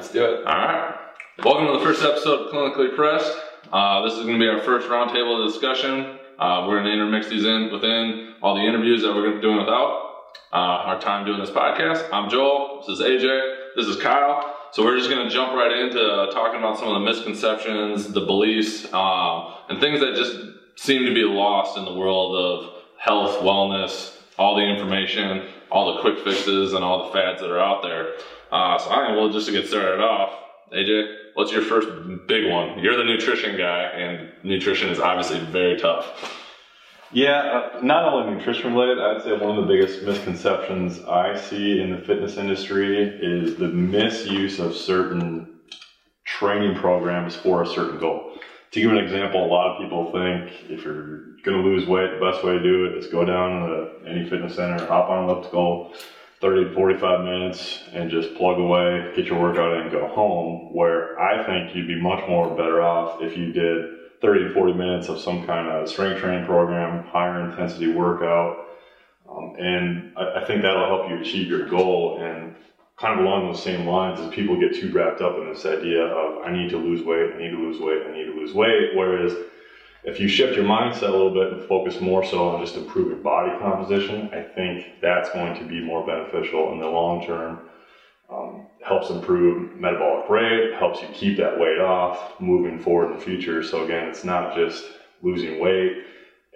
let's do it. All right. Welcome to the first episode of Clinically Pressed. Uh, this is going to be our first roundtable discussion. Uh, we're going to intermix these in within all the interviews that we're going to be doing without uh, our time doing this podcast. I'm Joel. This is AJ. This is Kyle. So we're just going to jump right into talking about some of the misconceptions, the beliefs, um, and things that just seem to be lost in the world of health, wellness, all the information, all the quick fixes, and all the fads that are out there. Uh, so I we'll just to get started off. AJ, what's your first big one? You're the nutrition guy, and nutrition is obviously very tough. Yeah, uh, not only nutrition related, I'd say one of the biggest misconceptions I see in the fitness industry is the misuse of certain training programs for a certain goal. To give an example, a lot of people think if you're going to lose weight, the best way to do it is go down to any fitness center, hop on an elliptical, 30 to 45 minutes, and just plug away, get your workout in, and go home. Where I think you'd be much more better off if you did 30 to 40 minutes of some kind of strength training program, higher intensity workout. Um, and I, I, think that'll help you achieve your goal. And kind of along those same lines, as people get too wrapped up in this idea of I need to lose weight, I need to lose weight, I need to lose weight. Whereas if you shift your mindset a little bit and focus more so on just improving body composition, I think that's going to be more beneficial in the long term um, helps improve metabolic rate, helps you keep that weight off moving forward in the future. So again, it's not just losing weight.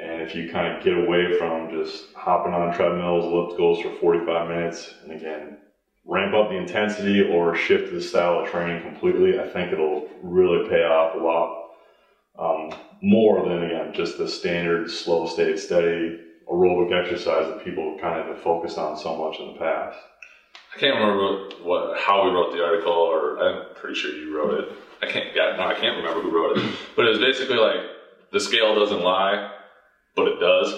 And if you kind of get away from just hopping on treadmills, ellipticals for 45 minutes, and again, ramp up the intensity or shift the style of training completely, I think it'll really pay off a lot um, more than again just the standard slow state steady aerobic exercise that people kind of have focused on so much in the past. I can't remember what how we wrote the article, or I'm pretty sure you wrote it. I can't. Yeah, no, I can't remember who wrote it. But it was basically like the scale doesn't lie, but it does.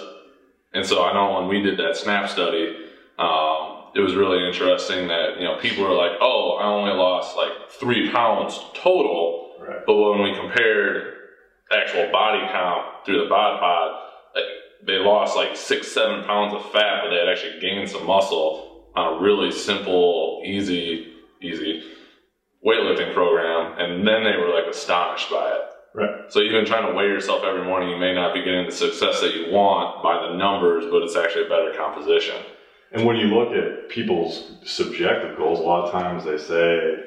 And so I know when we did that SNAP study, um, it was really interesting that you know people were like, "Oh, I only lost like three pounds total," right. but when we compared actual body count through the bod pod, like, they lost like six, seven pounds of fat, but they had actually gained some muscle on a really simple, easy, easy weightlifting program, and then they were like astonished by it. Right. So even trying to weigh yourself every morning, you may not be getting the success that you want by the numbers, but it's actually a better composition. And when you look at people's subjective goals, a lot of times they say,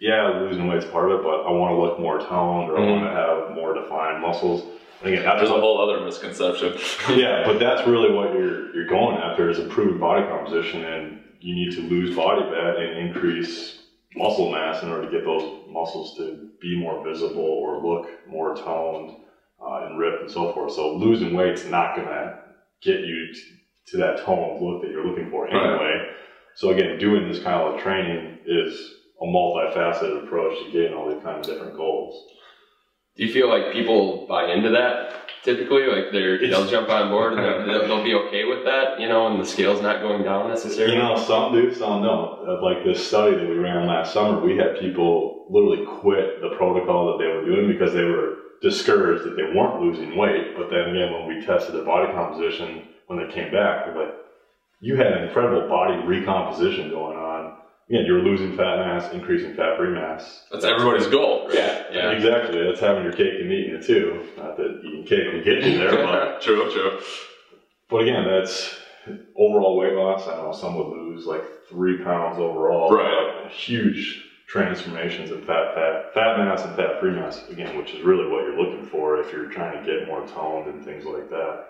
"Yeah, losing weight's part of it, but I want to look more toned or mm-hmm. I want to have more defined muscles." again, there's a whole other misconception. yeah, but that's really what you're you're going after is improving body composition, and you need to lose body fat and increase muscle mass in order to get those muscles to be more visible or look more toned uh, and ripped and so forth. So losing weight's not going to get you t- to that toned look that you're looking for anyway. Right. So again, doing this kind of training is a multifaceted approach to getting all these kind of different goals. Do you feel like people buy into that typically? Like they're they'll jump on board and they'll, they'll, be okay with that, you know, and the scale's not going down necessarily. You know, some do, some don't. Uh, like this study that we ran last summer, we had people literally quit the protocol that they were doing because they were discouraged that they weren't losing weight. But then again, when we tested their body composition when they came back, they're like, "You had an incredible body recomposition going on." Yeah, you're losing fat mass, increasing fat-free mass. That's everybody's goal. Right? Yeah, yeah, exactly. That's having your cake and eating it too. Not that eating cake will get you there, but true, true. But again, that's overall weight loss. I know some would lose like three pounds overall. Right. Huge transformations in fat, fat, fat mass and fat-free mass. Again, which is really what you're looking for if you're trying to get more toned and things like that.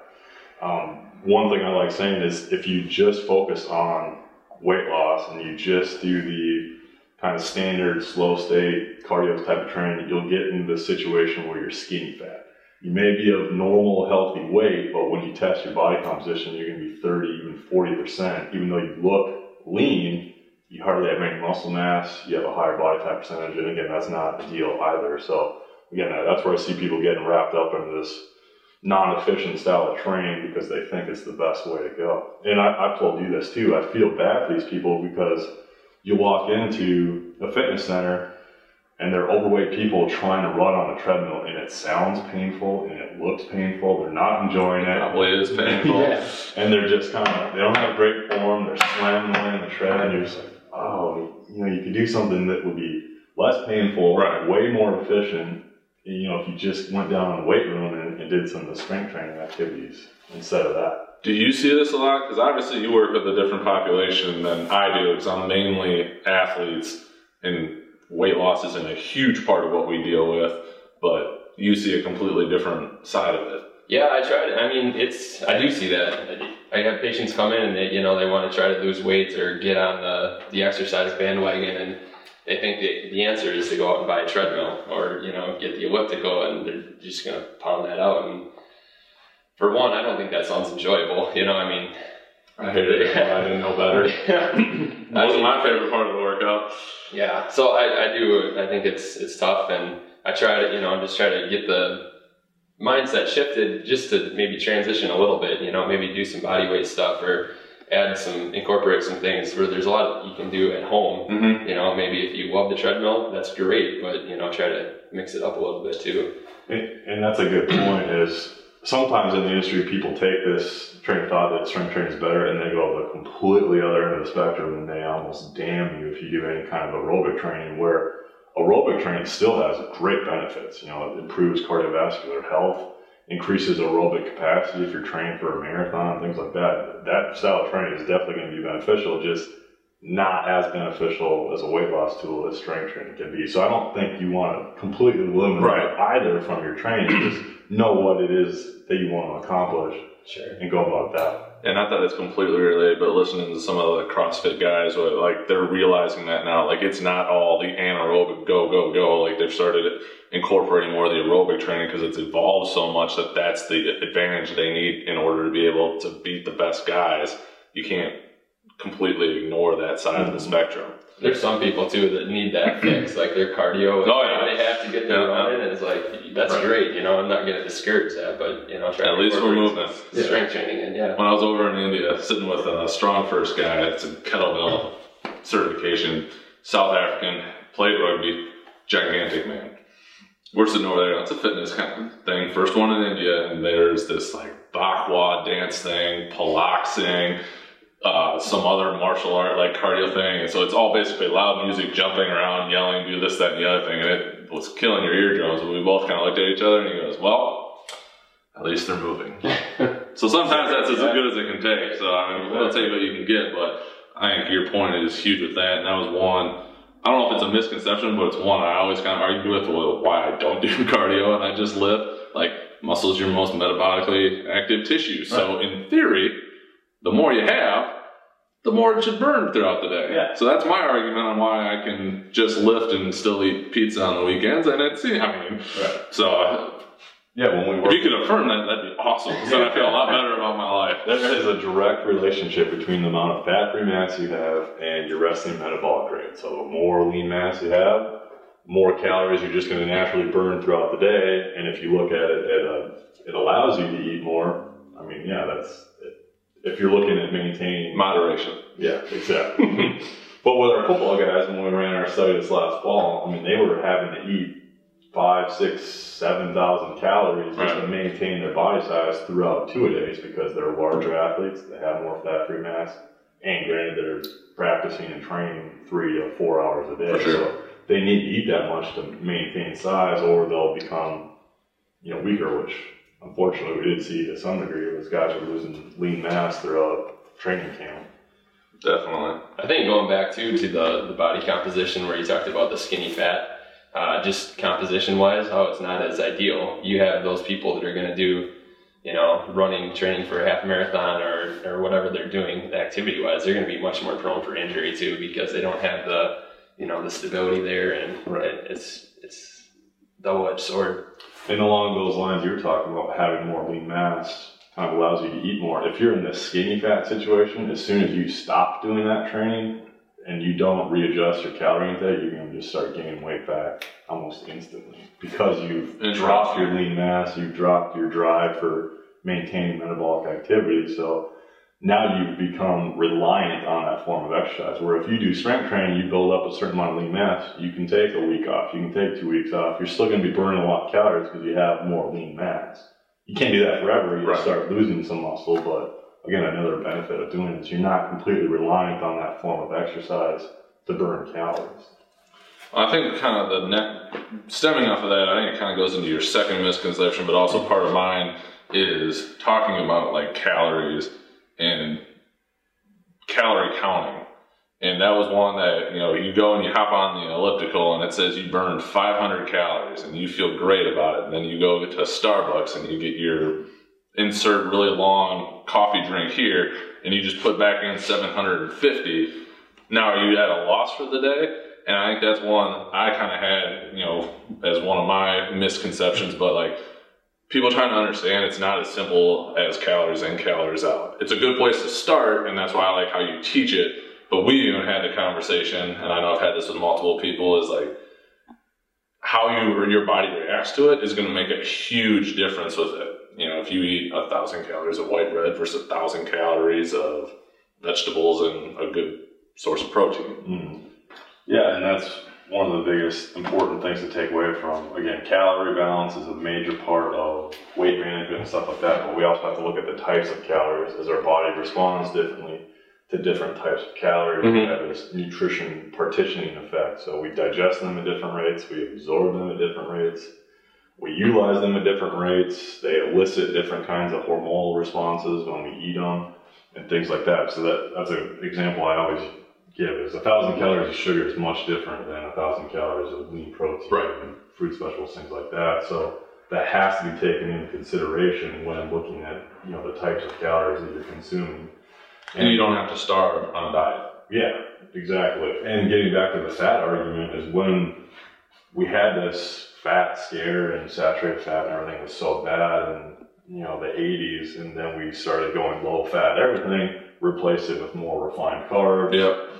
Um, one thing I like saying is if you just focus on weight loss and you just do the kind of standard slow state cardio type of training, you'll get into the situation where you're skinny fat. You may be of normal, healthy weight, but when you test your body composition, you're going to be 30, even 40%. Even though you look lean, you hardly have any muscle mass, you have a higher body fat percentage, and again, that's not ideal either. So, again, that's where I see people getting wrapped up into this non-efficient style of training because they think it's the best way to go. And I, have told you this too. I feel bad for these people because you walk into a fitness center and they're overweight people trying to run on a treadmill and it sounds painful and it looks painful. They're not enjoying it. Probably is painful. yeah. And they're just kind of, they don't have great form. They're slamming away on the tread and you're just like, oh, you know, you could do something that would be less painful, Right. way more efficient. You know, if you just went down in the weight room and, and did some of the strength training activities instead of that. Do you see this a lot? Because obviously you work with a different population than I do, because I'm mainly athletes, and weight loss isn't a huge part of what we deal with. But you see a completely different side of it. Yeah, I try to. I mean, it's. I do see that. I have patients come in and they, you know, they want to try to lose weight or get on the the exercise bandwagon, and they think the the answer is to go out and buy a treadmill or you know get the elliptical, and they're just gonna pound that out. And for one, I don't think that sounds enjoyable. You know, I mean, I hated it. when I didn't know better. I wasn't my favorite part of the workout. Yeah, so I, I do. I think it's it's tough, and I try to you know I'm just try to get the mindset shifted just to maybe transition a little bit. You know, maybe do some body weight stuff or add some incorporate some things where there's a lot that you can do at home. Mm-hmm. You know, maybe if you love the treadmill, that's great, but you know, try to mix it up a little bit too. And, and that's a good point. Is sometimes in the industry people take this train of thought that strength training is better, and they go to the completely other end of the spectrum, and they almost damn you if you do any kind of aerobic training. Where aerobic training still has great benefits. You know, it improves cardiovascular health, increases aerobic capacity if you're training for a marathon, things like that. That style of training is definitely going to be beneficial. Just not as beneficial as a weight loss tool as strength training can be. So I don't think you want to completely eliminate Right. either from your training. Just know what it is that you want to accomplish Sure. and go about that. And not that it's completely related, but listening to some of the CrossFit guys, like they're realizing that now, like it's not all the anaerobic go go go. Like they've started incorporating more of the aerobic training because it's evolved so much that that's the advantage they need in order to be able to beat the best guys. You can't completely ignore that side of the mm-hmm. spectrum. There's some people too that need that fix, like their cardio. Oh, yeah. They have to get their Yeah. running, and it's like that's Right. great. You know, I'm not going to discourage that, but you know, try At to least for incorporate movement. some strength training, and yeah. When I was over in India, sitting with a StrongFirst guy, it's a kettlebell certification, South African, played rugby, gigantic man. We're sitting over there, it's a fitness kind of thing. First one in India, and there's this like Bokwa dance thing, Piloxing, uh, some other martial art like cardio thing. And so it's all basically loud music, jumping around, yelling, do this, that, and the other thing. And it was killing your eardrums. And we both kind of looked at each other, and he goes, Well, at least they're moving. So sometimes that's as good as it can take. So I mean, we'll take what you can get, but I think your point is huge with that, and that was one. I don't know if it's a misconception, but it's one I always kind of argue with well, why I don't do cardio and I just lift. Like muscles your most metabolically active tissue, so in theory, the more you have, the more it should burn throughout the day. Yeah. So that's my argument on why I can just lift and still eat pizza on the weekends, and it's I mean, right. so uh, Yeah, when we if work, you could affirm that, that'd be awesome. So I feel a lot better about my life. there is a direct relationship between the amount of fat-free mass you have and your resting metabolic rate. So the more lean mass you have, more calories you're just going to naturally burn throughout the day. And if you look at it, it, uh, it allows you to eat more. I mean, yeah, that's if you're looking at maintaining Moderation. Yeah, exactly. but with our football guys, when we ran our study this last fall, I mean, they were having to eat five, six, seven thousand calories just to maintain their body size throughout two a days because they're larger athletes, they have more fat-free mass, and granted, they're practicing and training three to four hours a day. Sure. So they need to eat that much to maintain size, or they'll become, you know, weaker. Which unfortunately we did see to some degree. Those guys were losing lean mass throughout training camp. Definitely. I think going back too to the the body composition where you talked about the skinny fat, uh, just composition wise, how it's not as ideal. You have those people that are going to do, you know, running, training for a half marathon or or whatever they're doing activity wise. They're going to be much more prone for injury too because they don't have the, you know, the stability there, and Right. it's it's double edged sword. And along those lines, you were talking about having more lean mass kind of allows you to eat more. If you're in this skinny fat situation, as soon as you stop doing that training and you don't readjust your calorie intake, you're going to just start gaining weight back almost instantly because you've dropped your lean mass, you've dropped your drive for maintaining metabolic activity. So now you've become reliant on that form of exercise. Where if you do strength training, you build up a certain amount of lean mass, you can take a week off, you can take two weeks off. You're still going to be burning a lot of calories because you have more lean mass. You can't do that forever. You Right. start losing some muscle, but again, another benefit of doing this, you're not completely reliant on that form of exercise to burn calories. I think kind of the neck, stemming off of that, I think it kind of goes into your second misconception, but also part of mine is talking about like calories and calorie counting. And that was one that, you know, you go and you hop on the elliptical and it says you burned 500 calories and you feel great about it. And then you go to Starbucks and you get your insert really long coffee drink here and you just put back in 750. Now are you at a loss for the day? And I think that's one I kind of had, you know, as one of my misconceptions, but like people trying to understand it's not as simple as calories in, calories out. It's a good place to start, and that's why I like how you teach it. But we even had the conversation, and I know I've had this with multiple people, is like how you or your body reacts to it is going to make a huge difference with it. You know, if you eat a thousand calories of white bread versus a thousand calories of vegetables and a good source of protein. Mm. Yeah, and that's one of the biggest important things to take away from. Again, calorie balance is a major part of weight management and stuff like that, but we also have to look at the types of calories as our body responds differently to different types of calories. Mhm. We have this nutrition partitioning effect. So we digest them at different rates, we absorb them at different rates, we utilize them at different rates, they elicit different kinds of hormonal responses when we eat them and things like that. So that, that's an example I always give is a thousand calories of sugar is much different than a thousand calories of lean protein Right. and fruit specials, things like that. So that has to be taken into consideration when looking at you know the types of calories that you're consuming. And you don't have to starve on a diet. Yeah, exactly. And getting back to the fat argument is when we had this fat scare and saturated fat and everything was so bad in you know the 80s, and then we started going low fat everything, replaced it with more refined carbs. Yep.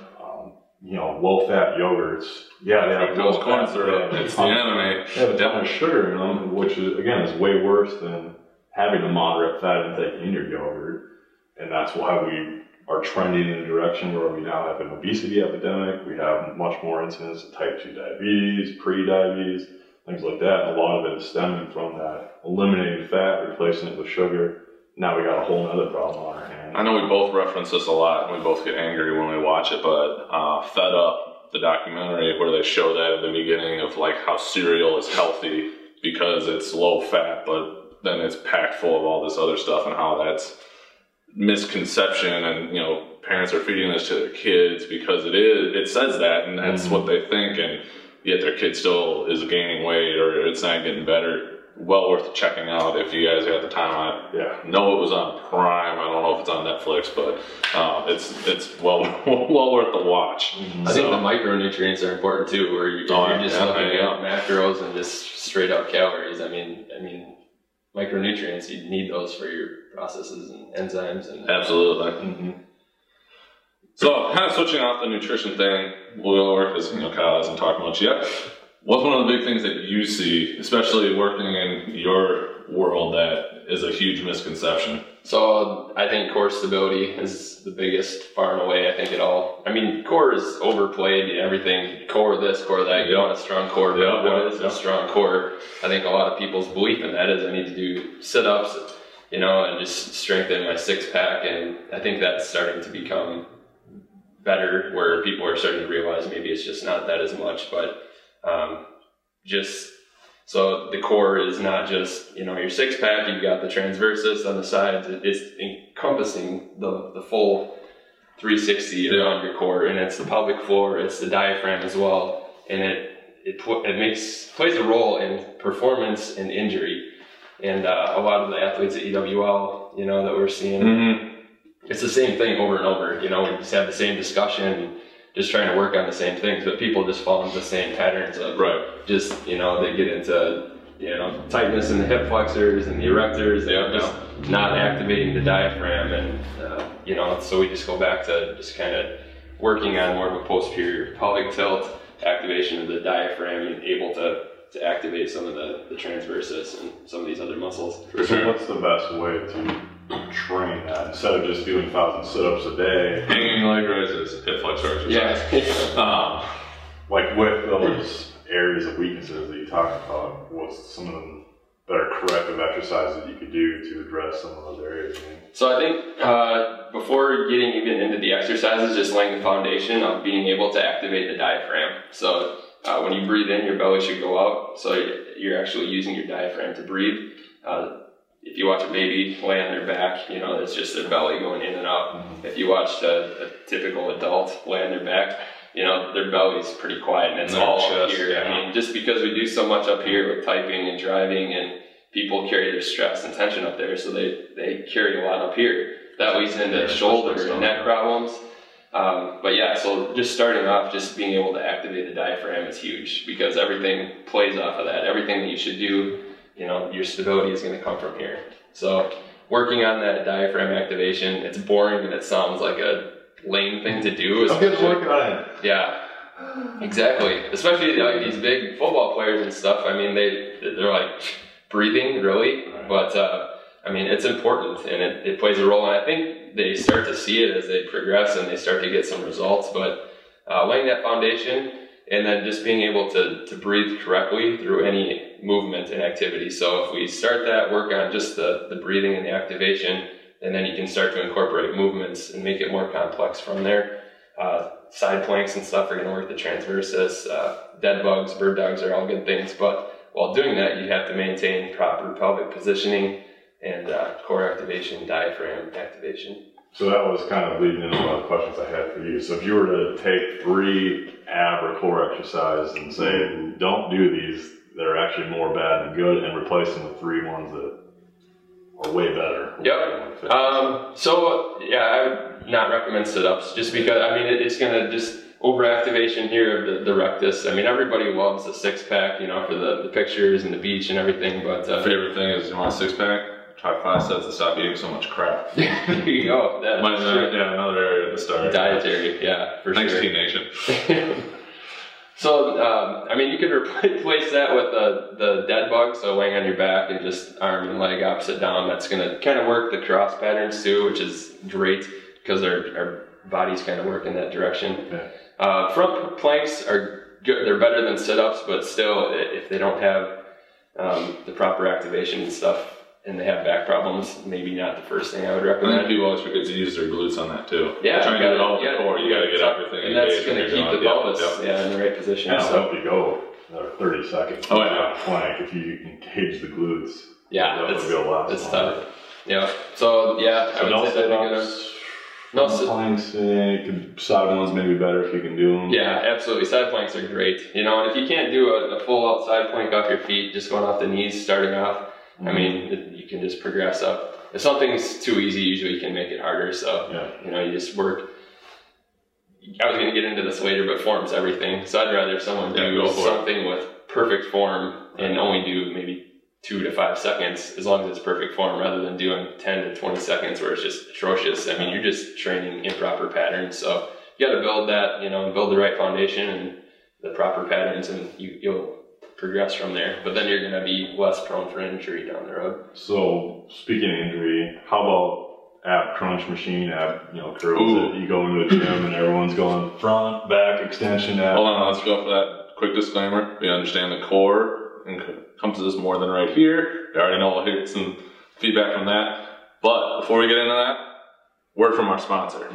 You know, low fat yogurts. Yeah, they have Those corn syrup, it's the enemy. they have a ton of sugar in them, which is again is way worse than having a moderate fat intake in your yogurt, and that's why we are trending in a direction where we now have an obesity epidemic. We have much more incidence of type two diabetes, pre-diabetes, things like that. And a lot of it is stemming from that eliminating fat, replacing it with sugar. Now we got a whole other problem on our hands. I know we both reference this a lot, and we both get angry when we watch it. But uh, Fed Up, the documentary where they show that at the beginning of like how cereal is healthy because it's low fat, but then it's packed full of all this other stuff, and how that's misconception, and you know parents are feeding this to their kids because it is it says that, and that's Mhm. what they think, and yet their kid still is gaining weight or it's not getting better. Well worth checking out if you guys got the time. I Yeah. know it was on Prime. I don't know if it's on Netflix, but uh, it's it's well well worth the watch. I think the micronutrients are important too, where you, if Oh, you're just yeah, looking yeah. at macros and just straight up calories. I mean, I mean, micronutrients you need those for your processes and enzymes and Absolutely. hmm So, kind of switching off the nutrition thing, we'll go over because you know Kyle hasn't talked much yet. What's one of the big things that you see, especially working in your world, that is a huge misconception? So I think core stability is the biggest far and away. I think it all. I mean, core is overplayed. Everything core this, core that. You want a strong core, but Yeah, what is a strong core? I think a lot of people's belief in that is I need to do sit ups, you know, and just strengthen my six pack. And I think that's starting to become better, where people are starting to realize maybe it's just not that as much, but um, just so the core is not just you know your six pack. You've got the transversus on the sides. It- It's encompassing the the full 360 on your core, and it's the pelvic floor. It's the diaphragm as well, and it it it makes plays a role in performance and injury. And uh, a lot of the athletes at EWL, you know, that we're seeing, Mm-hmm. it's the same thing over and over. You know, we just have the same discussion, just trying to work on the same things, but people just fall into the same patterns of Right. just you know they get into you know tightness in the hip flexors and the erectors and Yeah, just not activating the diaphragm and uh, you know so we just go back to just kind of working on more of a posterior pelvic tilt activation of the diaphragm and able to to activate some of the, the transversus and some of these other muscles. For So what's the best way to train that instead of just doing thousand sit-ups a day? Hanging leg raises, hip flexor exercise. Yeah. Um, Like with those areas of weaknesses that you talked about, what's some of them better corrective exercises that you could do to address some of those areas? I So I think uh, before getting even into the exercises, just laying the foundation of being able to activate the diaphragm. So uh, when you breathe in, your belly should go out. So you're actually using your diaphragm to breathe. Uh, if you watch a baby lay on their back, you know, it's just their belly going in and out. If you watch a, a typical adult lay on their back, you know, their belly's pretty quiet and it's And all up here. yeah. I mean, just because we do so much up here with typing and driving and people carry their stress and tension up there, so they, they carry a lot up here. That leads into Yeah, shoulder and neck problems. Um, but yeah, so just starting off, just being able to activate the diaphragm is huge because everything plays off of that. Everything that you should do, you know, your stability is going to come from here. So working on that diaphragm activation, it's boring and it sounds like a lame thing to do. especially- on it. yeah, exactly. Especially like these big football players and stuff. I mean, they they're like breathing really, Right. but uh, I mean it's important and it, it plays a role. And I think they start to see it as they progress and they start to get some results. But uh, laying that foundation and then just being able to to breathe correctly through any movement and activity. So if we start that work on just the the breathing and the activation. And then you can start to incorporate movements and make it more complex from there uh, side planks and stuff are going to work the transversus. Uh, dead bugs, bird dogs are all good things, but while doing that, you have to maintain proper pelvic positioning and uh, core activation, diaphragm activation. So that was kind of leading into one of the questions I had for you. So if you were to take three ab or core exercises and say, don't do these, they're actually more bad than good, and replace them with three ones that are way better. Yep. Um, so yeah, I would not recommend sit-ups just because I mean it, it's going to just overactivation here of the, the rectus. I mean everybody loves the six pack, you know, for the, the pictures and the beach and everything, but uh, Favorite thing is you want a six pack? Try five sets to stop eating so much crap. there you go. That, Might uh, yeah, another area to start. dietary, yeah, for Thanks, sure. T Nation. so, um, I mean, you could replace that with the, the dead bug, so laying on your back and just arm and leg opposite down. That's going to kind of work the cross patterns too, which is great because our, our bodies kind of work in that direction. Yeah. Uh, front planks are good, they're better than sit ups, but still, if they don't have um, the proper activation and stuff and they have back problems, maybe not the first thing I would And then recommend. people always forget to use their glutes on that too. Yeah, trying to you get it all gotta- the core. You got to get everything And that's engaged when going to you're keep the doing it. pelvis Yep, yep. yeah, in the right position. And it'll so. help you go another 30 seconds. Oh, yeah. Plank if you engage the glutes. Yeah, That'll it's, go last it's longer. tough. Yeah. So yeah, I would no say that'd be good. sit-ups. No front sit- planks, eh, you could- side ones maybe better if you can do them. Yeah, absolutely. Side planks are great. You know, and if you can't do a, a full outside plank off your feet, just going off the knees, starting off, I Mhm. mean, it, you can just progress up. If something's too easy, usually you can make it harder. So Yeah. you know, you just work. I was going to get into this later, but form's everything. So I'd rather someone Yeah, do for it. something with perfect form and only do maybe two to five seconds, as long as it's perfect form, rather than doing 10 to 20 seconds where it's just atrocious. I mean, you're just training improper patterns. So you got to build that, you know, build the right foundation and the proper patterns, and you, you'll progress from there. But then you're going to be less prone for injury down the road. So speaking of injury, how about ab crunch machine, ab you know curls that you go into a gym and everyone's going front, back, extension, ab. Hold on, let's go for that quick disclaimer. We understand the core encompasses more than right here. We already know we'll get some feedback from that. But before we get into that, word from our sponsor.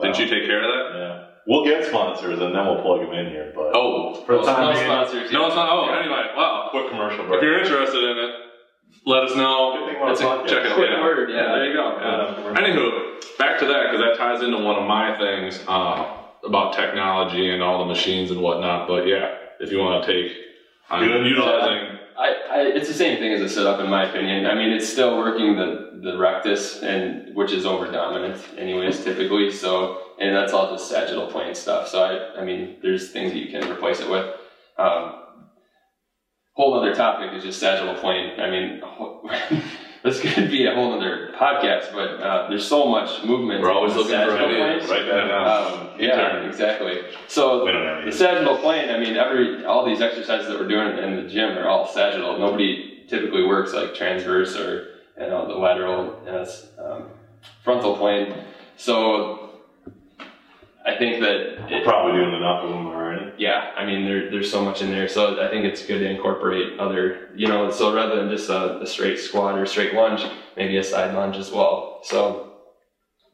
Did you take care of that? Yeah. We'll get sponsors and then we'll plug them in here. But Oh, for the No time being, sponsors. no, it's not. Oh, Yeah. anyway, wow. quick commercial If you're interested in it, let us know. Good thing about Let's check it out. Quick Yeah. word, yeah, yeah. there you go. Yeah. Anywho, back to that because that ties into one of my things uh, about technology and all the machines and whatnot. But yeah, if you want to take on Good. utilizing, I, I, it's the same thing as a sit up, in my opinion. I mean, it's still working the, the rectus, and which is over dominant, anyways, typically. So, and that's all just sagittal plane stuff. So, I, I mean, there's things that you can replace it with. Um, whole other topic is just sagittal plane. I mean, this could be a whole other podcast, but uh, there's so much movement. we're always looking for ideas. planes. Write that down. Um, yeah, exactly. So we don't have the sagittal plane, I mean, every all these exercises that we're doing in the gym are all sagittal. Nobody typically works like transverse or you know the lateral as um, frontal plane. So I think that We're probably doing enough of them already. yeah, I mean, there, there's so much in there. So I think it's good to incorporate other, you know, so rather than just a, a straight squat or straight lunge, maybe a side lunge as well. So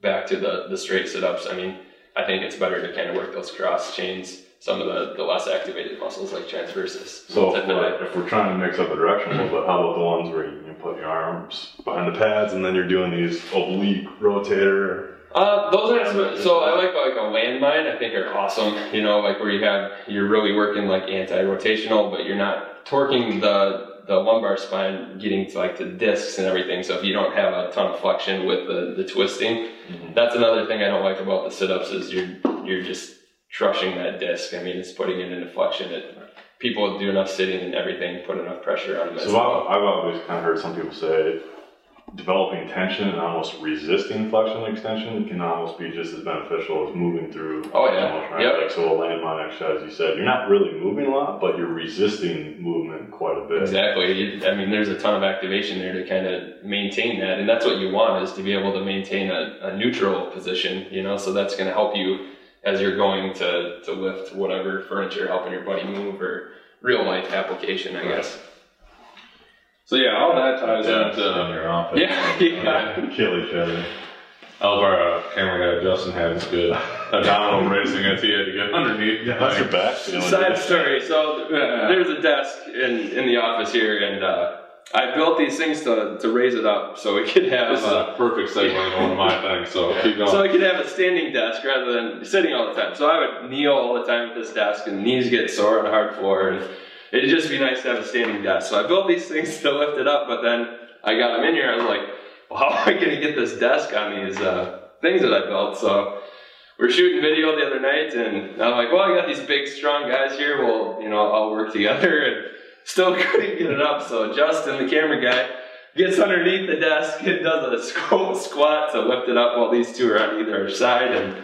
back to the, the straight sit ups, I mean, I think it's better to kind of work those cross chains, some of the, the less activated muscles like transversus. So if we're, if we're trying to mix up the direction a little bit, how about the ones where you, you put your arms behind the pads and then you're doing these oblique rotator? Uh, those are some, so I like like a landmine. I think are awesome. You know, like where you have you're really working like anti-rotational, but you're not torquing the the lumbar spine, getting to like the discs and everything. So if you don't have a ton of flexion with the the twisting, Mhm. that's another thing I don't like about the sit-ups is you're you're just crushing that disc. I mean, it's putting it into flexion. It people do enough sitting and everything, put enough pressure on them. So. I've, I've always kind of heard some people say developing tension and almost resisting flexion and extension can almost be just as beneficial as moving through. Oh, yeah. motion, right? Yep. Like so a landmine exercise, you said, you're not really moving a lot, but you're resisting movement quite a bit. Exactly. I mean, there's a ton of activation there to kind of maintain that, and that's what you want is to be able to maintain a, a neutral position. You know, so that's going to help you as you're going to to lift whatever furniture, helping your buddy move, or real life application, I guess. So yeah, all that ties Desks in into. your office. Yeah, yeah. Kill each other. I love our uh, camera guy Justin had his good abdominal bracing as he had to get underneath. Yeah, that's your back feeling? Side story. So Yeah. there's a desk in in the office here, and uh, I built these things to to raise it up so we could have. This is uh, a perfect segue into one of my things, so keep going. So I could have a standing desk rather than sitting all the time. So I would kneel all the time at this desk, and knees get sore on a hard floor, and it'd just be nice to have a standing desk. So I built these things to lift it up, but then I got them in here. I was like, well, how am I going to get this desk on these uh, things that I built? So we're shooting video the other night, and I'm like, well, I got these big, strong guys here. Well, you know, I'll work together, and still couldn't get it up. So Justin, the camera guy, gets underneath the desk and does a squat, to lift it up while these two are on either side and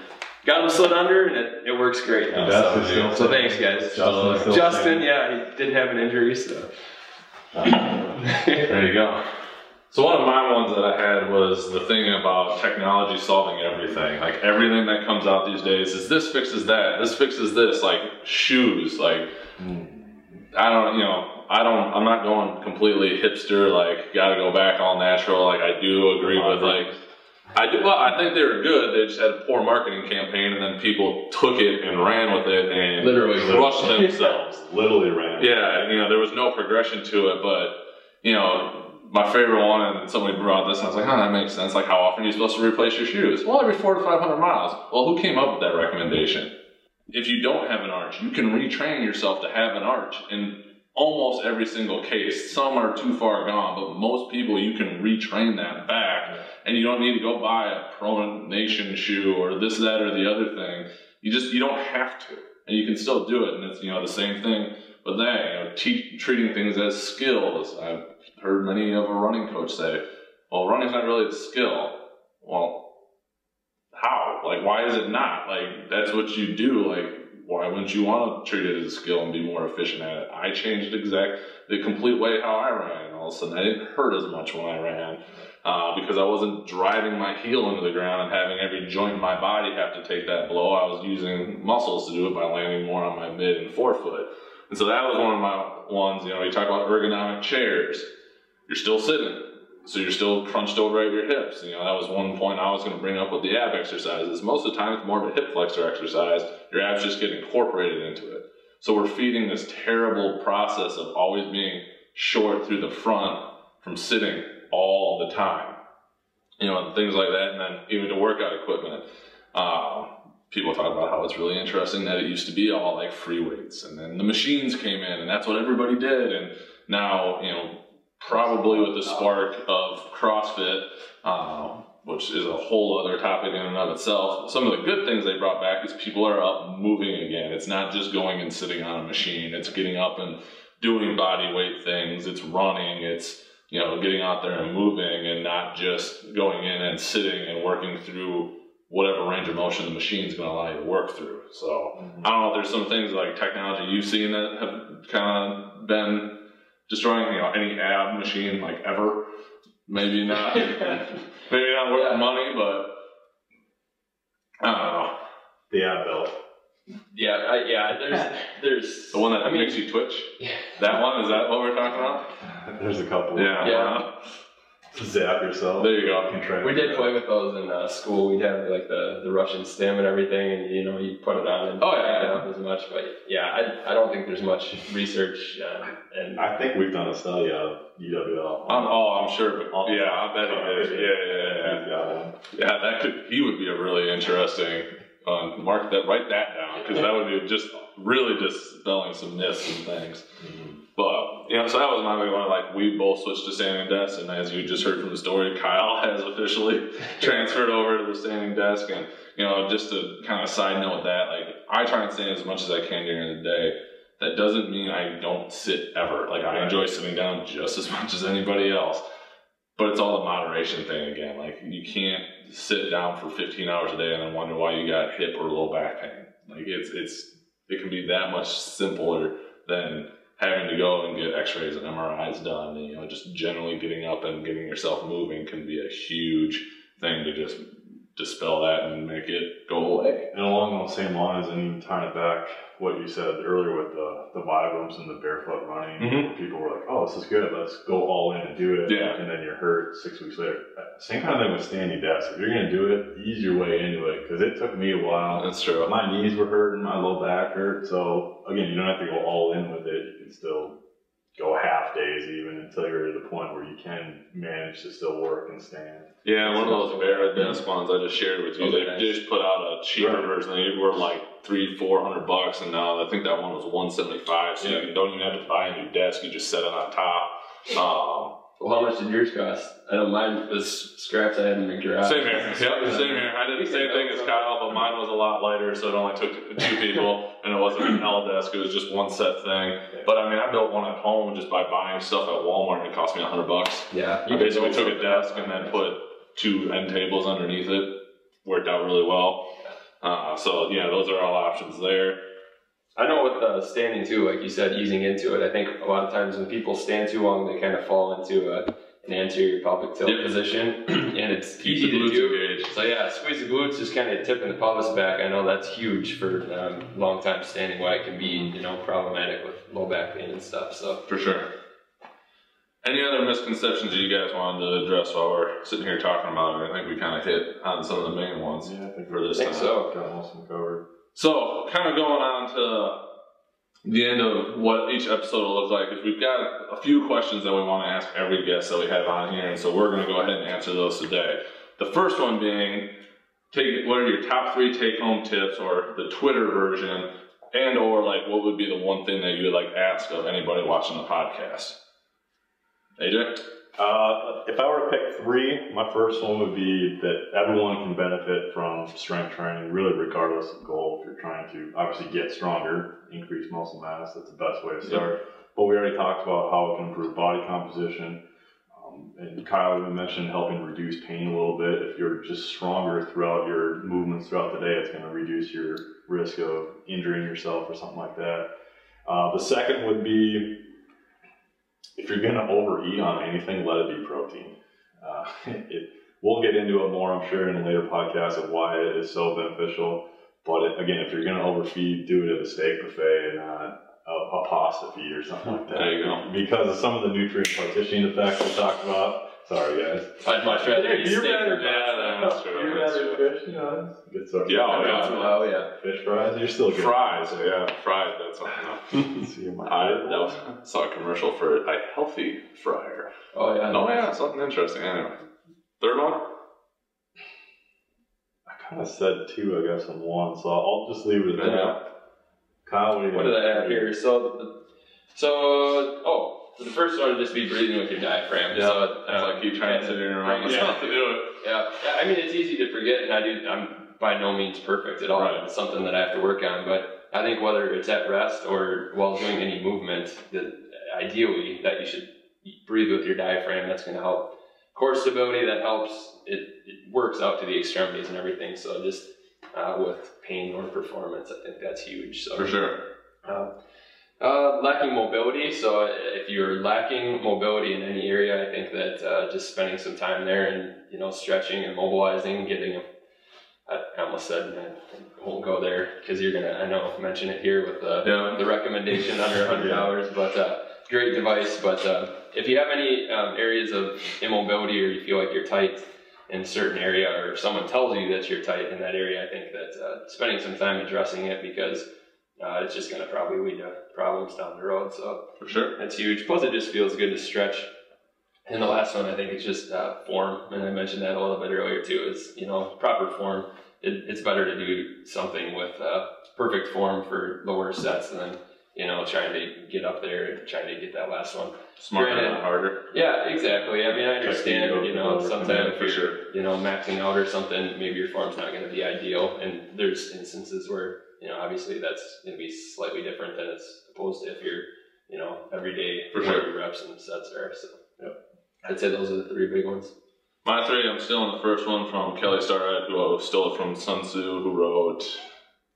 got him slid under and it, it works great now. So, still so thanks guys. Justin's still Justin, yeah, he didn't have an injury, so. Uh, there you go. So one of my ones that I had was the thing about technology solving everything. Like everything that comes out these days is this fixes that, this fixes this. Like shoes, like hmm. I don't, you know, I don't. I'm not going completely hipster. Like got to go back all natural. Like I do agree with like. I do. Well, I think they were good. They just had a poor marketing campaign, and then people took it and ran with it and Literally. crushed themselves. Literally ran. Yeah, you know, there was no progression to it, but you know, my favorite one, and somebody brought this, and I was like, "Huh, that makes sense. Like, how often are you supposed to replace your shoes? Well, every four to five hundred miles. Well, who came up with that recommendation? If you don't have an arch, you can retrain yourself to have an arch in almost every single case. Some are too far gone, but most people you can retrain that back, and you don't need to go buy a pronation shoe or this, that, or the other thing. You just you don't have to, and you can still do it, and it's you know the same thing with that. You know, te- treating things as skills. I've heard many of a running coach say, "Well, running's not really a skill." Well, how? Like, why is it not? Like, that's what you do. Like, why wouldn't you want to treat it as a skill and be more efficient at it? I changed exact the complete way how I ran. All of a sudden, I didn't hurt as much when I ran uh, because I wasn't driving my heel into the ground and having every joint in my body have to take that blow. I was using muscles to do it by landing more on my mid and forefoot. And so that was one of my ones. You know, you talk about ergonomic chairs. You're still sitting. So you're still crunched over at your hips. You know, that was one point I was going to bring up with the ab exercises. Most of the time, it's more of a hip flexor exercise. Your abs just get incorporated into it. So we're feeding this terrible process of always being short through the front from sitting all the time. You know, and things like that. And then even to workout equipment. Uh, people talk about how it's really interesting that it used to be all like free weights. And then the machines came in, and that's what everybody did. And now, you know, probably with the spark of CrossFit, uh, which is a whole other topic in and of itself. Some of the good things they brought back is people are up moving again. It's not just going and sitting on a machine. It's getting up and doing body weight things. It's running. It's you know getting out there and moving, and not just going in and sitting and working through whatever range of motion the machine's going to allow you to work through. So I don't know if there's some things like technology you've seen that have kind of been destroying you know any ab machine like ever. Maybe not. maybe not worth the money, but I don't know. The ab belt. Yeah, I, yeah. There's, there's The one that I mean, makes you twitch? Yeah. That one? Is that what we're talking about? There's a couple. Yeah. Yeah. uh, Zap yourself. There you go. Contract We did play with those in uh, school. We'd have like the, the Russian stim and everything, and you know you put it on and Oh, yeah, back it yeah. up as much. But yeah, I, I don't think there's much research uh, and I think we've done a study of UWL. I'm, oh, I'm sure, but yeah, I bet he did. Yeah, yeah, yeah. He's got one. Yeah, that could. He would be a really interesting. Um, mark that. Write that down because that would be just really dispelling some myths and things. But you know, so that was my big one. Like we both switched to standing desk, and as you just heard from the story, Kyle has officially transferred over to the standing desk. And you know, just to kind of side note that, like I try and stand as much as I can during the day. That doesn't mean I don't sit ever. Like I enjoy sitting down just as much as anybody else. But it's all the moderation thing again. Like you can't sit down for 15 hours a day and then wonder why you got hip or low back pain. Like it's it's it can be that much simpler than having to go and get X-rays and MRIs done. You know, just generally getting up and getting yourself moving can be a huge thing to just dispel that and make it go away. And along those same lines, and even tying it back, what you said earlier with the, the Vibrams and the barefoot running, Mhm. people were like, oh, this is good, let's go all in and do it. Yeah. And then you're hurt six weeks later. Same kind of thing with standing desk. If you're going to do it, ease your way into it, because it took me a while. That's true. My knees were hurting, my low back hurt. So, again, you don't have to go all in with it. You can still go half days even until you're at the point where you can manage to still work and stand. Yeah, one of those Varidesk ones I just shared with you. Oh, they nice. just put out a cheaper Right. version. They were like three, four hundred bucks, and now I think that one was one seventy five. So Yeah. you don't even have to buy a new desk; you just set it on top. Um, well, how much did yours cost? I know mine was scraps I had in the garage. same here. Yep, same here. I did the same thing as Kyle, but mine was a lot lighter, so it only took two people, and it wasn't an L desk. It was just one set thing. But I mean, I built one at home just by buying stuff at Walmart, and it cost me a hundred bucks. Yeah, I basically took a desk and then put two end tables underneath it. Worked out really well. Uh, so yeah, those are all options there. I know with uh, standing too, like you said, easing into it. I think a lot of times when people stand too long, they kind of fall into a, an anterior pelvic tilt Yep. position, and it's Keep easy to do. engaged. So yeah, squeeze the glutes, just kind of tipping the pelvis back. I know that's huge for um, long time standing. Why it can be you know problematic with low back pain and stuff. So For sure. Any other misconceptions that you guys wanted to address while we're sitting here talking about it? I think we kind of hit on some of the main ones Yeah, I think for this think time. so. Got most of them covered. So, kind of going on to the end of what each episode will look like, is we've got a few questions that we want to ask every guest that we have on here, and so we're going to go ahead and answer those today. The first one being, take what are your top three take-home tips, or the Twitter version, and or like what would be the one thing that you would like ask of anybody watching the podcast? AJ? Uh, if I were to pick three, my first one would be that everyone can benefit from strength training, really regardless of goal. If you're trying to obviously get stronger, increase muscle mass, that's the best way to start. But we already talked about how it can improve body composition. Um, and Kyle even mentioned helping reduce pain a little bit. If you're just stronger throughout your movements throughout the day, it's going to reduce your risk of injuring yourself or something like that. Uh, the second would be if you're going to overeat on anything, let it be protein. Uh, it, we'll get into it more, I'm sure, in a later podcast of why it is so beneficial. But it, again, if you're going to overfeed, do it at a steak buffet and not a, a pasta feed or something like that. There you go. Because of some of the nutrient partitioning effects we talked about. Sorry, guys. I'd much rather eat You're steak rather- than Yeah, pasta. that's true. You'd That's rather true. fish, you know, that's a good source. Yeah, oh, yeah. once in a while, yeah. Fish fries, you're still good. Fries, yeah, fries, that's something. See you, my I that was, saw a commercial for a healthy fryer. Oh yeah. Oh yeah, something interesting. Anyway, third one. I kind of said two, I guess, in one, so I'll just leave it at that. Yeah. Kyle, what do you What did I have here? So, so oh, so the first one would just be breathing with your diaphragm. Yeah, so, It's uh, like keep trying to sit here and remind Yeah. to do it. Yeah, yeah. I mean, it's easy to forget, and I do. I'm by no means perfect at all. Right. It's something that I have to work on. But I think whether it's at rest or while doing any movement, that ideally that you should breathe with your diaphragm. That's going to help core stability. That helps. It, it works out to the extremities and everything. So just uh, with pain or performance, I think that's huge. So For sure. um, uh, lacking mobility. So if you're lacking mobility in any area, I think that uh, just spending some time there and you know stretching and mobilizing, getting a I almost said I won't go there because you're gonna I know mention it here with the Yeah. the recommendation under a hundred dollars, but uh, great device. But uh, if you have any um, areas of immobility or you feel like you're tight in a certain area, or if someone tells you that you're tight in that area, I think that uh, spending some time addressing it because uh, it's just gonna probably lead to problems down the road. So For sure. that's huge. Plus, it just feels good to stretch. And the last one, I think, is just uh, form, and I mentioned that a little bit earlier too. Is you know proper form. It, it's better to do something with uh, perfect form for lower sets than you know trying to get up there and trying to get that last one. Smarter, Granted. not harder. Yeah, exactly. I mean, I understand. You know, sometimes for sure. you know maxing out or something, maybe your form's not going to be ideal. And there's instances where you know obviously that's going to be slightly different than it's opposed to if you're you know every day For sure. your reps and sets are. So I'd say those are the three big ones. My three, I'm still in the first one from Kelly Starrett, who stole it from Sun Tzu, who wrote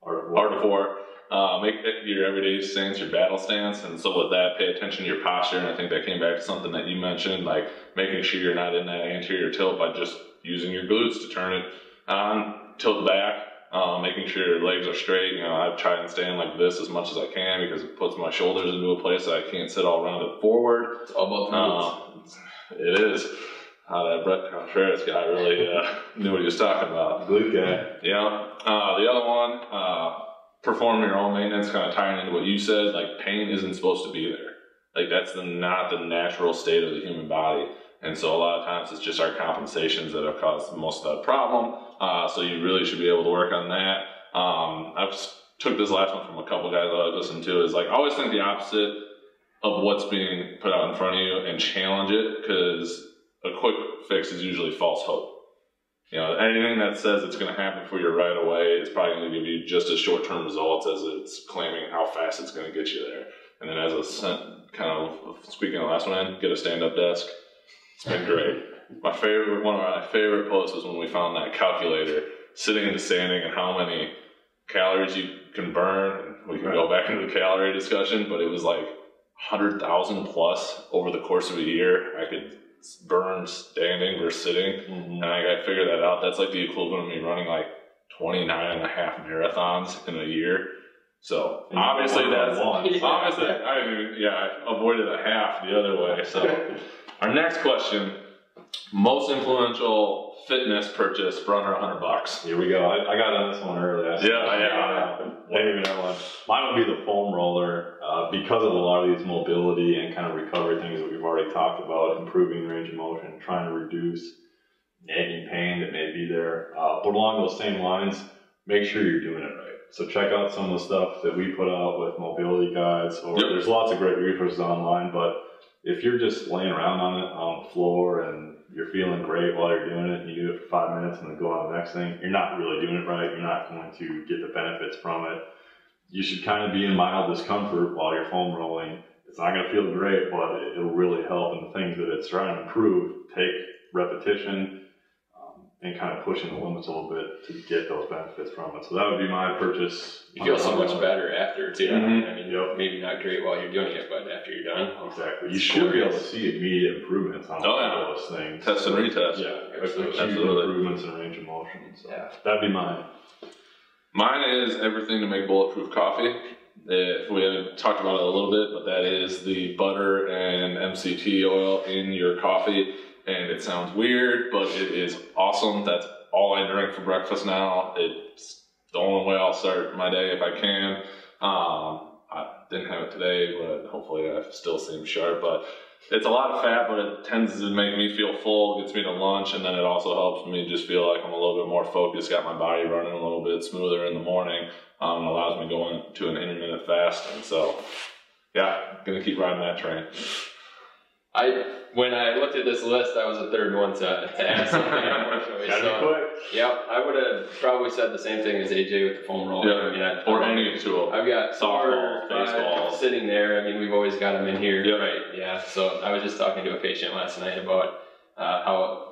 Art of War. Art of War. Uh, make your everyday stance your battle stance, and so with that, pay attention to your posture. And I think that came back to something that you mentioned, like making sure you're not in that anterior tilt by just using your glutes to turn it on, tilt back, uh, making sure your legs are straight. You know, I try and stand like this as much as I can because it puts my shoulders into a place that I can't sit all rounded forward. It's all about. Uh, it is. Uh, that Bret Contreras guy really uh, knew what he was talking about. Glute guy. Yeah. Uh, the other one, uh, perform your own maintenance, kind of tying into what you said. Like pain isn't supposed to be there. Like that's the not the natural state of the human body. And so a lot of times it's just our compensations that have caused most of that problem. Uh, so you really should be able to work on that. Um, I've took this last one from a couple guys that I've listened to is like always think the opposite of what's being put out in front of you and challenge it because a quick fix is usually false hope. You know, anything that says it's going to happen for you right away is probably going to give you just as short term results as it's claiming how fast it's going to get you there. And then, as a kind of speaking of the last one, in, get a stand up desk. It's been great. my favorite, one of my favorite posts was when we found that calculator sitting in the standing and how many calories you can burn. We can go back into the calorie discussion, but it was like 100,000 plus over the course of a year. I could burn standing versus sitting. Mm-hmm. And I, I figured that out. That's like the equivalent of me running like 29 and a half marathons in a year. So And you obviously only that's one. obviously I mean, yeah I avoided a half the other way. So our next question: most influential fitness purchase for under 100 bucks. Here we go. I, I got on this one earlier. Yeah, yeah. Didn't even know one. Mine would be the foam roller uh, because of a lot of these mobility and kind of recovery things that we've already talked about, improving range of motion, trying to reduce nagging pain that may be there. Uh, but along those same lines, make sure you're doing it right. So check out some of the stuff that we put out with mobility guides. Or Yep. there's lots of great resources online, but if you're just laying around on it on the floor and you're feeling great while you're doing it and you do it for five minutes and then go on to the next thing, you're not really doing it right. You're not going to get the benefits from it. You should kind of be in mild discomfort while you're foam rolling. It's not going to feel great, but it- it'll really help. And the things that it's trying to improve take repetition and kind of pushing the limits a little bit to get those benefits from it. So that would be my purchase. You feel so much better after too. Mhm. I mean, maybe not great while you're doing it, but after you're done, Exactly. You should be able to see immediate improvements on Oh, all yeah. those things. Test and retest. Yeah, like Absolutely. huge Absolutely. improvements in range of motion. So Yeah. that'd be mine. Mine is everything to make bulletproof coffee. If we haven't talked about it a little bit, but that is the butter and MCT oil in your coffee. And it sounds weird, but it is awesome. That's all I drink for breakfast now. It's the only way I'll start my day if I can. Um, I didn't have it today, but hopefully I still seem sharp. But it's a lot of fat, but it tends to make me feel full, gets me to lunch, and then it also helps me just feel like I'm a little bit more focused, got my body running a little bit smoother in the morning, um, allows me to go into an intermittent fast. And so, yeah, gonna keep riding that train. I when I looked at this list, I was the third one to, to add something. Unfortunately, so yeah, I would have probably said the same thing as AJ with the foam roller. Yeah, I mean, I, Or any tool. I've got Softball, baseball. sitting there. I mean, we've always got them in here. Yeah, Right. Yeah. So I was just talking to a patient last night about uh, how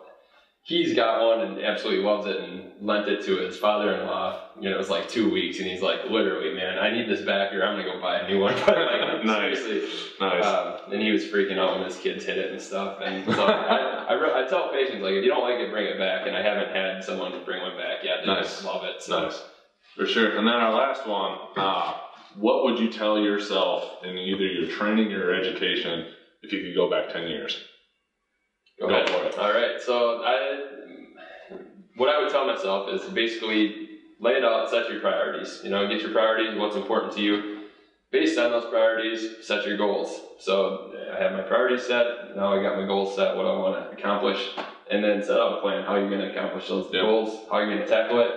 he's got one and absolutely loves it and lent it to his father-in-law. You know, it was like two weeks, and he's like, literally, man, I need this back, or I'm gonna go buy a new one. Like, Nice. Nice. um, and he was freaking out when his kids hit it and stuff. And so I, I, re- I tell patients like, if you don't like it, bring it back. And I haven't had someone bring one back yet. They Nice. just love it. So. Nice. For sure. And then our last one, uh, what would you tell yourself in either your training or your education if you could go back 10 years? Go ahead. for it. All right. So I, what I would tell myself is basically lay it out, set your priorities. You know, get your priorities, what's important to you. Based on those priorities, set your goals. So I have my priorities set. Now I got my goals set. What I want to accomplish, and then set out a plan how you're going to accomplish those Yeah. goals, how you're going to tackle it,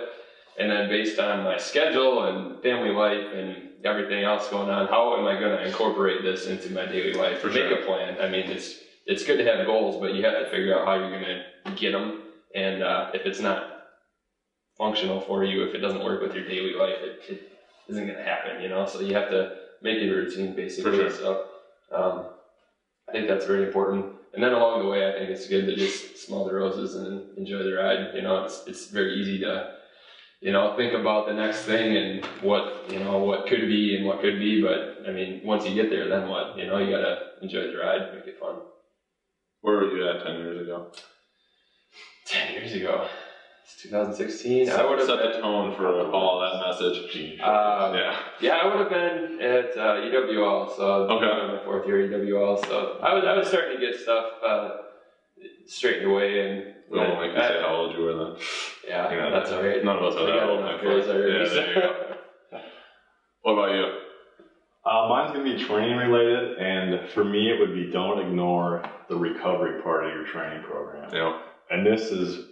and then based on my schedule and family life and everything else going on, how am I going to incorporate this into my daily life? For Make sure. a plan. I mean, it's it's good to have goals, but you have to figure out how you're going to get them. And uh, if it's not functional for you, if it doesn't work with your daily life, it, it isn't going to happen, you know? So you have to make it a routine, basically. Sure. So um, I think that's very important. And then along the way, I think it's good to just smell the roses and enjoy the ride. You know, it's, it's very easy to, you know, think about the next thing and what, you know, what could be and what could be. But I mean, once you get there, then what? You know, you got to enjoy the ride, make it fun. Where were you at 10 years ago? 10 years ago. It's 2016. I would have set been, the tone for all that message. um, yeah. yeah, I would have been at uh, EWL. So Okay. I'm in my fourth year at EWL. So I was I was starting to get stuff uh, straightened away and We won't make you say how old you were then. yeah, You know, that's all right. None of us are I that got old. enough thankfully. years already, Yeah, there you go. What about you? Uh, mine's gonna be training related, and for me, it would be don't ignore the recovery part of your training program. Know, And this is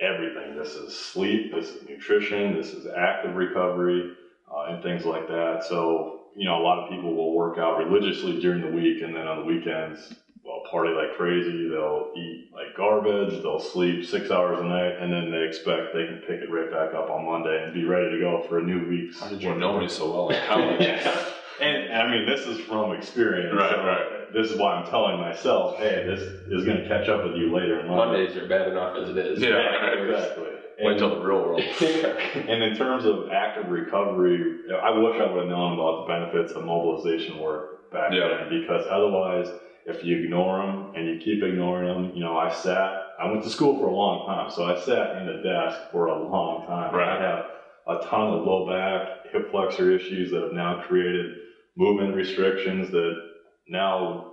everything. This is sleep, this is nutrition, this is active recovery, uh, and things like that. So, you know, a lot of people will work out religiously during the week, and then on the weekends, well, party like crazy. They'll eat like garbage, they'll sleep six hours a night, and then they expect they can pick it right back up on Monday and be ready to go for a new week's. how did you know me so well in college? And I mean, this is from experience. Right, so right. This is why I'm telling myself, hey, this is going to catch up with you later in life. Mondays are bad enough as it is. Yeah, right. exactly. Wait until the real world. and in terms of active recovery, I wish I would have known about the benefits of mobilization work back Yeah. then because otherwise, if you ignore them and you keep ignoring them, you know, I sat, I went to school for a long time, so I sat in the desk for a long time. Right. I have a ton of low back, hip flexor issues that have now created movement restrictions that now,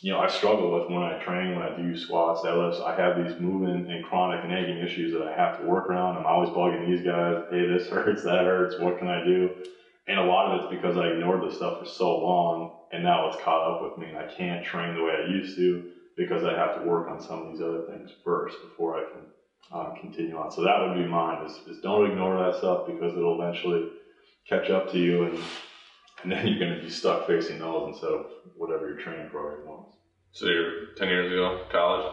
you know, I struggle with when I train, when I do squats, deadlifts. I have these movement and chronic and nagging issues that I have to work around. I'm always bugging these guys, hey, this hurts, that hurts, what can I do? And a lot of it's because I ignored this stuff for so long, and now it's caught up with me, and I can't train the way I used to because I have to work on some of these other things first before I can uh, continue on. So that would be mine: is, is don't ignore that stuff because it'll eventually catch up to you, and and then you're going to be stuck facing those instead of whatever your training program wants. So you're 10 years ago, college?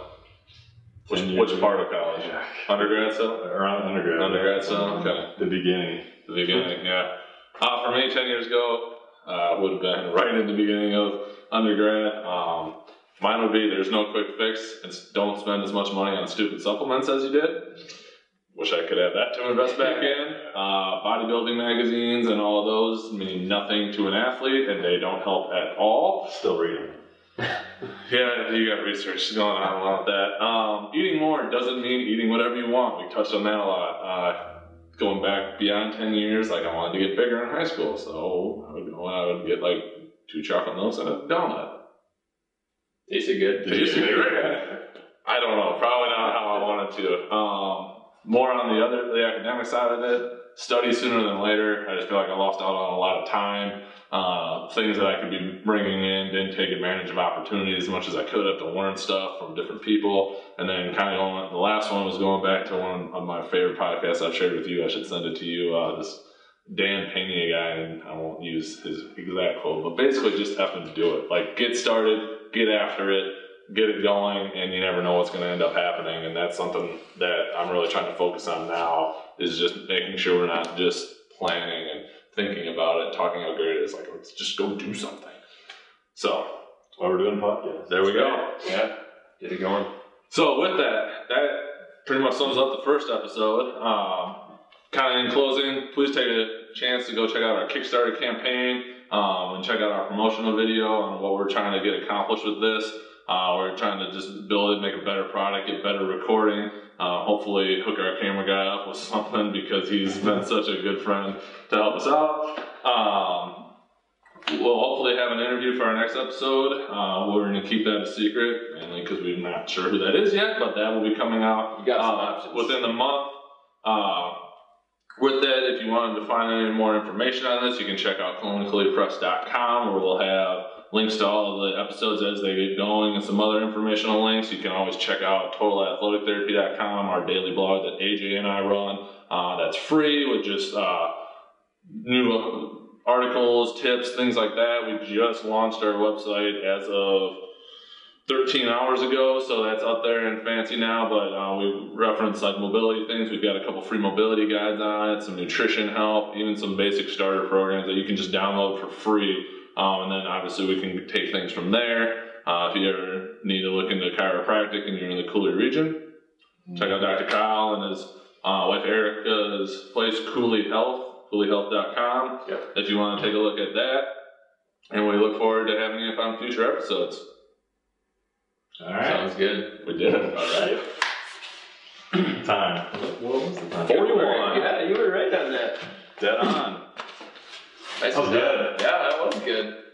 Which, which ago. part of college? Undergrad still? Around undergrad. Undergrad still? Okay. The beginning. The beginning, yeah. Uh, for me, 10 years ago, uh, would have been right in the beginning of undergrad. Um, mine would be there's no quick fix. It's don't spend as much money on stupid supplements as you did. Wish I could have that to invest back in. Uh, bodybuilding magazines and all of those mean nothing to an athlete, and they don't help at all. Still reading. Yeah, you got research going on about that. Um, eating more doesn't mean eating whatever you want. We touched on that a lot. Uh, going back beyond 10 years, like I wanted to get bigger in high school, so I would go and I would get like two chocolate milks and a donut. Tasted good. Tasted great. I don't know, probably not how I wanted to. Um, more on the other, the academic side of it, study sooner than later. I just feel like I lost out on a lot of time. Uh, things that I could be bringing in, didn't take advantage of opportunities as much as I could have to learn stuff from different people. And then kind of going, the last one was going back to one of my favorite podcasts I've shared with you. I should send it to you. Uh, this Dan Pena guy, and I won't use his exact quote, but basically just effing to do it. Like get started, get after it, get it going, and you never know what's going to end up happening. And that's something that I'm really trying to focus on now is just making sure we're not just planning and thinking about it, talking how great it is. Like let's just go do something. So That's why we're doing podcasts. there we go. Yeah. Get it going. So with that, that pretty much sums up the first episode. Um, kind of in closing, please take a chance to go check out our Kickstarter campaign um, and check out our promotional video on what we're trying to get accomplished with this. Uh, we're trying to just build it, make a better product, get better recording. Uh, hopefully, hook our camera guy up with something because he's been such a good friend to help us out. Um, we'll hopefully have an interview for our next episode. Uh, we're going to keep that a secret, mainly because we're not sure who that is yet, but that will be coming out You got some uh, within the month. Uh, with that, if you wanted to find any more information on this, you can check out clinicallypress.com where we'll have links to all of the episodes as they get going and some other informational links. You can always check out totalathletictherapy.com, our daily blog that AJ and I run. Uh, that's free with just uh, new articles, tips, things like that. We just launched our website as of 13 hours ago, so that's up there and fancy now. But uh, we reference like mobility things. We've got a couple free mobility guides on it, some nutrition help, even some basic starter programs that you can just download for free. Um, and then obviously we can take things from there. Uh, if you ever need to look into chiropractic and you're in the Cooley region, check out Dr. Kyle and his uh, wife Erica's place, Cooley Health, CooleyHealth.com. Yep. If you want to take a look at that. And we look forward to having you on future episodes. All right. Sounds good. We did. All right. Time. What was the time? 41. Yeah, you were right on that. Dead on. Nice That was job. good good.